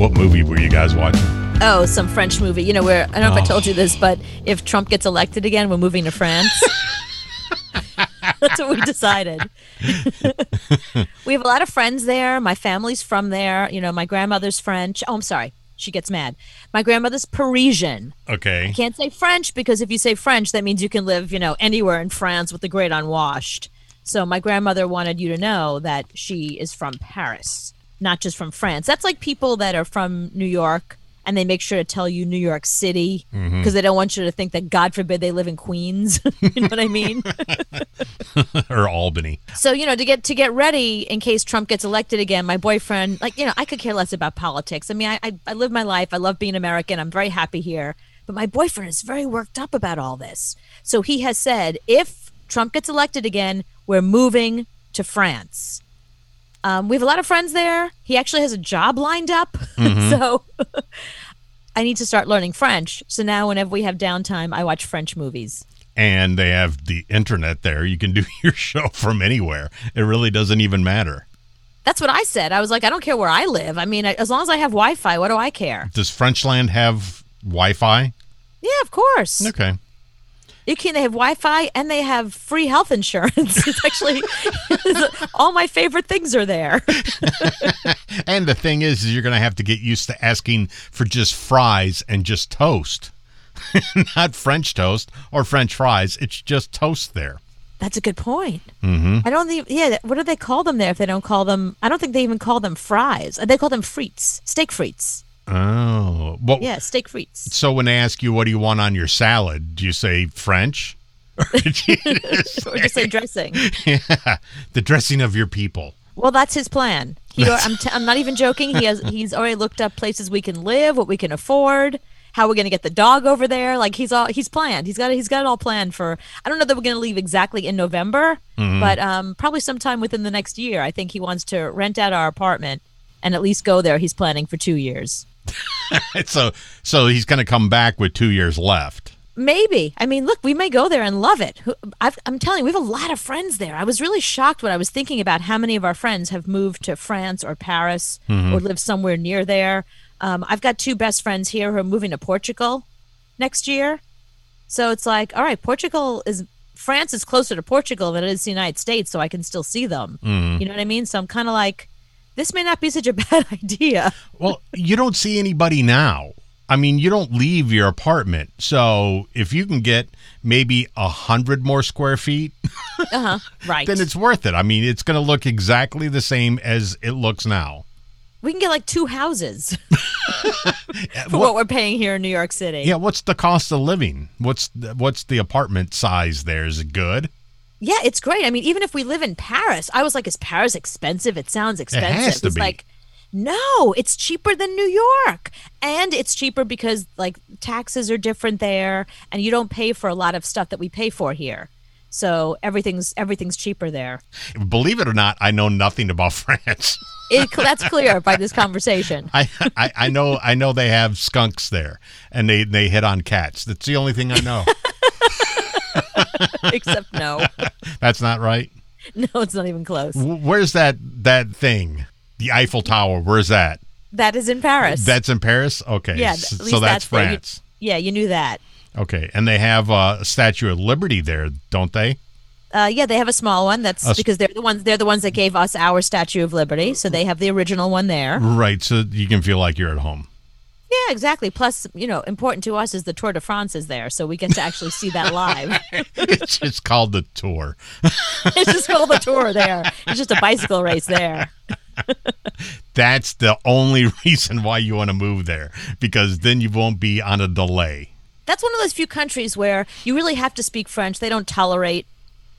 What movie were you guys watching? Oh, some French movie. You know, where I don't know if I oh. told you this, but if Trump gets elected again, we're moving to France. That's what we decided. we have a lot of friends there. My family's from there. You know, my grandmother's French. Oh, I'm sorry. She gets mad. My grandmother's Parisian. Okay. I can't say French because if you say French, that means you can live, you know, anywhere in France with the great unwashed. So my grandmother wanted you to know that she is from Paris, not just from France. That's like people that are from New York and they make sure to tell you New York City mm-hmm. because they don't want you to think that God forbid they live in Queens. you know what I mean? or Albany. so you know to get to get ready in case Trump gets elected again. My boyfriend, like you know, I could care less about politics. I mean, I I, I live my life. I love being American. I'm very happy here. But my boyfriend is very worked up about all this. So he has said if Trump gets elected again, we're moving to France. Um, we have a lot of friends there. He actually has a job lined up. so I need to start learning French. So now, whenever we have downtime, I watch French movies. And they have the internet there. You can do your show from anywhere. It really doesn't even matter. That's what I said. I was like, I don't care where I live. I mean, as long as I have Wi Fi, what do I care? Does Frenchland have Wi Fi? Yeah, of course. Okay. You can. They have Wi Fi and they have free health insurance. It's actually all my favorite things are there. And the thing is, is you're going to have to get used to asking for just fries and just toast. Not French toast or French fries. It's just toast there. That's a good point. Mm-hmm. I don't think. Yeah, what do they call them there? If they don't call them, I don't think they even call them fries. They call them frites, steak frites. Oh. Well, Yeah, steak frites. So when they ask you what do you want on your salad, do you say French? Or do you just say dressing. yeah, the dressing of your people. Well, that's his plan. He, I'm, t- I'm not even joking. He has he's already looked up places we can live, what we can afford, how we're going to get the dog over there. Like he's all he's planned. He's got it. He's got it all planned for. I don't know that we're going to leave exactly in November, but um, probably sometime within the next year. I think he wants to rent out our apartment and at least go there. He's planning for two years. so so he's going to come back with two years left. Maybe. I mean, look, we may go there and love it. I've, I'm telling you, we have a lot of friends there. I was really shocked when I was thinking about how many of our friends have moved to France or Paris or live somewhere near there. Um, I've got two best friends here who are moving to Portugal next year. So it's like, all right, Portugal is France is closer to Portugal than it is the United States, so I can still see them. You know what I mean? So I'm kind of like, this may not be such a bad idea. Well, you don't see anybody now. I mean, you don't leave your apartment. So if you can get maybe a hundred more square feet, Uh huh. Right. then it's worth it. I mean, it's going to look exactly the same as it looks now. we can get like two houses for What- what we're paying here in New York City. yeah, what's the cost of living? What's the, what's the apartment size there? Is it good? Yeah, it's great. I mean, even if we live in Paris, I was like, is Paris expensive? It sounds expensive. It has to it's be. like, no, it's cheaper than New York. And it's cheaper because like taxes are different there and you don't pay for a lot of stuff that we pay for here. So everything's everything's cheaper there. Believe it or not, I know nothing about France. It, that's clear by this conversation. I, I I know I know they have skunks there, and they they hit on cats. That's the only thing I know. Except no. That's not right. No, it's not even close. Where's that that thing? The Eiffel Tower. Where's that? That is in Paris. That's in Paris. Okay, yeah, so least that's, where you- France. yeah, you knew that. Okay, and they have uh, a Statue of Liberty there, don't they? Uh, yeah, they have a small one. That's because they're the ones. They're the ones that gave us our Statue of Liberty. So they have the original one there. Right, so you can feel like you're at home. Yeah, exactly. Plus, you know, important to us is the Tour de France is there, so we get to actually see that live. it's just called the tour. it's just called the tour there. It's just a bicycle race there. That's the only reason why you want to move there because then you won't be on a delay. That's one of those few countries where you really have to speak French. They don't tolerate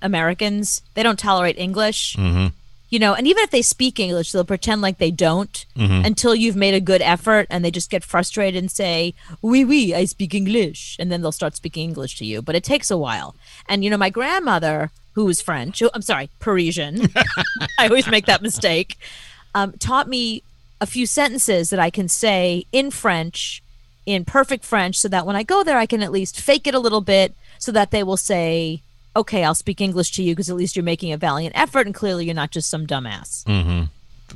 Americans. They don't tolerate English. Mm-hmm. You know, and even if they speak English, they'll pretend like they don't until you've made a good effort, and they just get frustrated and say, "Oui, oui, I speak English," and then they'll start speaking English to you. But it takes a while. And you know, my grandmother, who was French, who, I'm sorry, Parisian. I always make that mistake. Um, taught me a few sentences that I can say in French, in perfect French, so that when I go there, I can at least fake it a little bit, so that they will say, "Okay, I'll speak English to you," because at least you're making a valiant effort, and clearly you're not just some dumbass. Mm-hmm.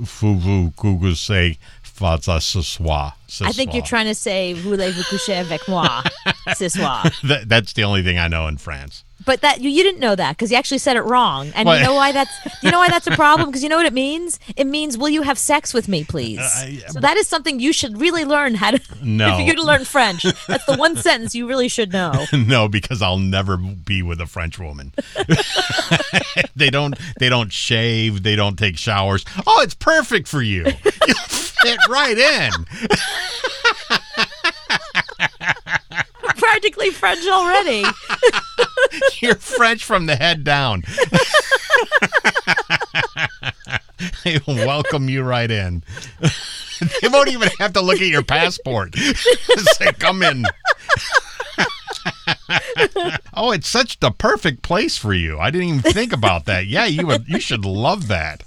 Foo Google say Faza ce soir. I think you're trying to say voulez-vous coucher avec moi ce soir. That, that's the only thing I know in France. But that you, you didn't know that because you actually said it wrong. And Well- you know why that's you know why that's a problem because you know what it means? It means will you have sex with me, please? Uh, I- so that is something you should really learn how to No. if you're to learn French. That's the one sentence you really should know. no, because I'll never be with a French woman. they don't they don't shave, they don't take showers. Oh, it's perfect for you. You fit right in. Practically French already. You're French from the head down. they welcome you right in. they won't even have to look at your passport. Say, come in. oh, it's such the perfect place for you. I didn't even think about that. Yeah, you would. You should love that.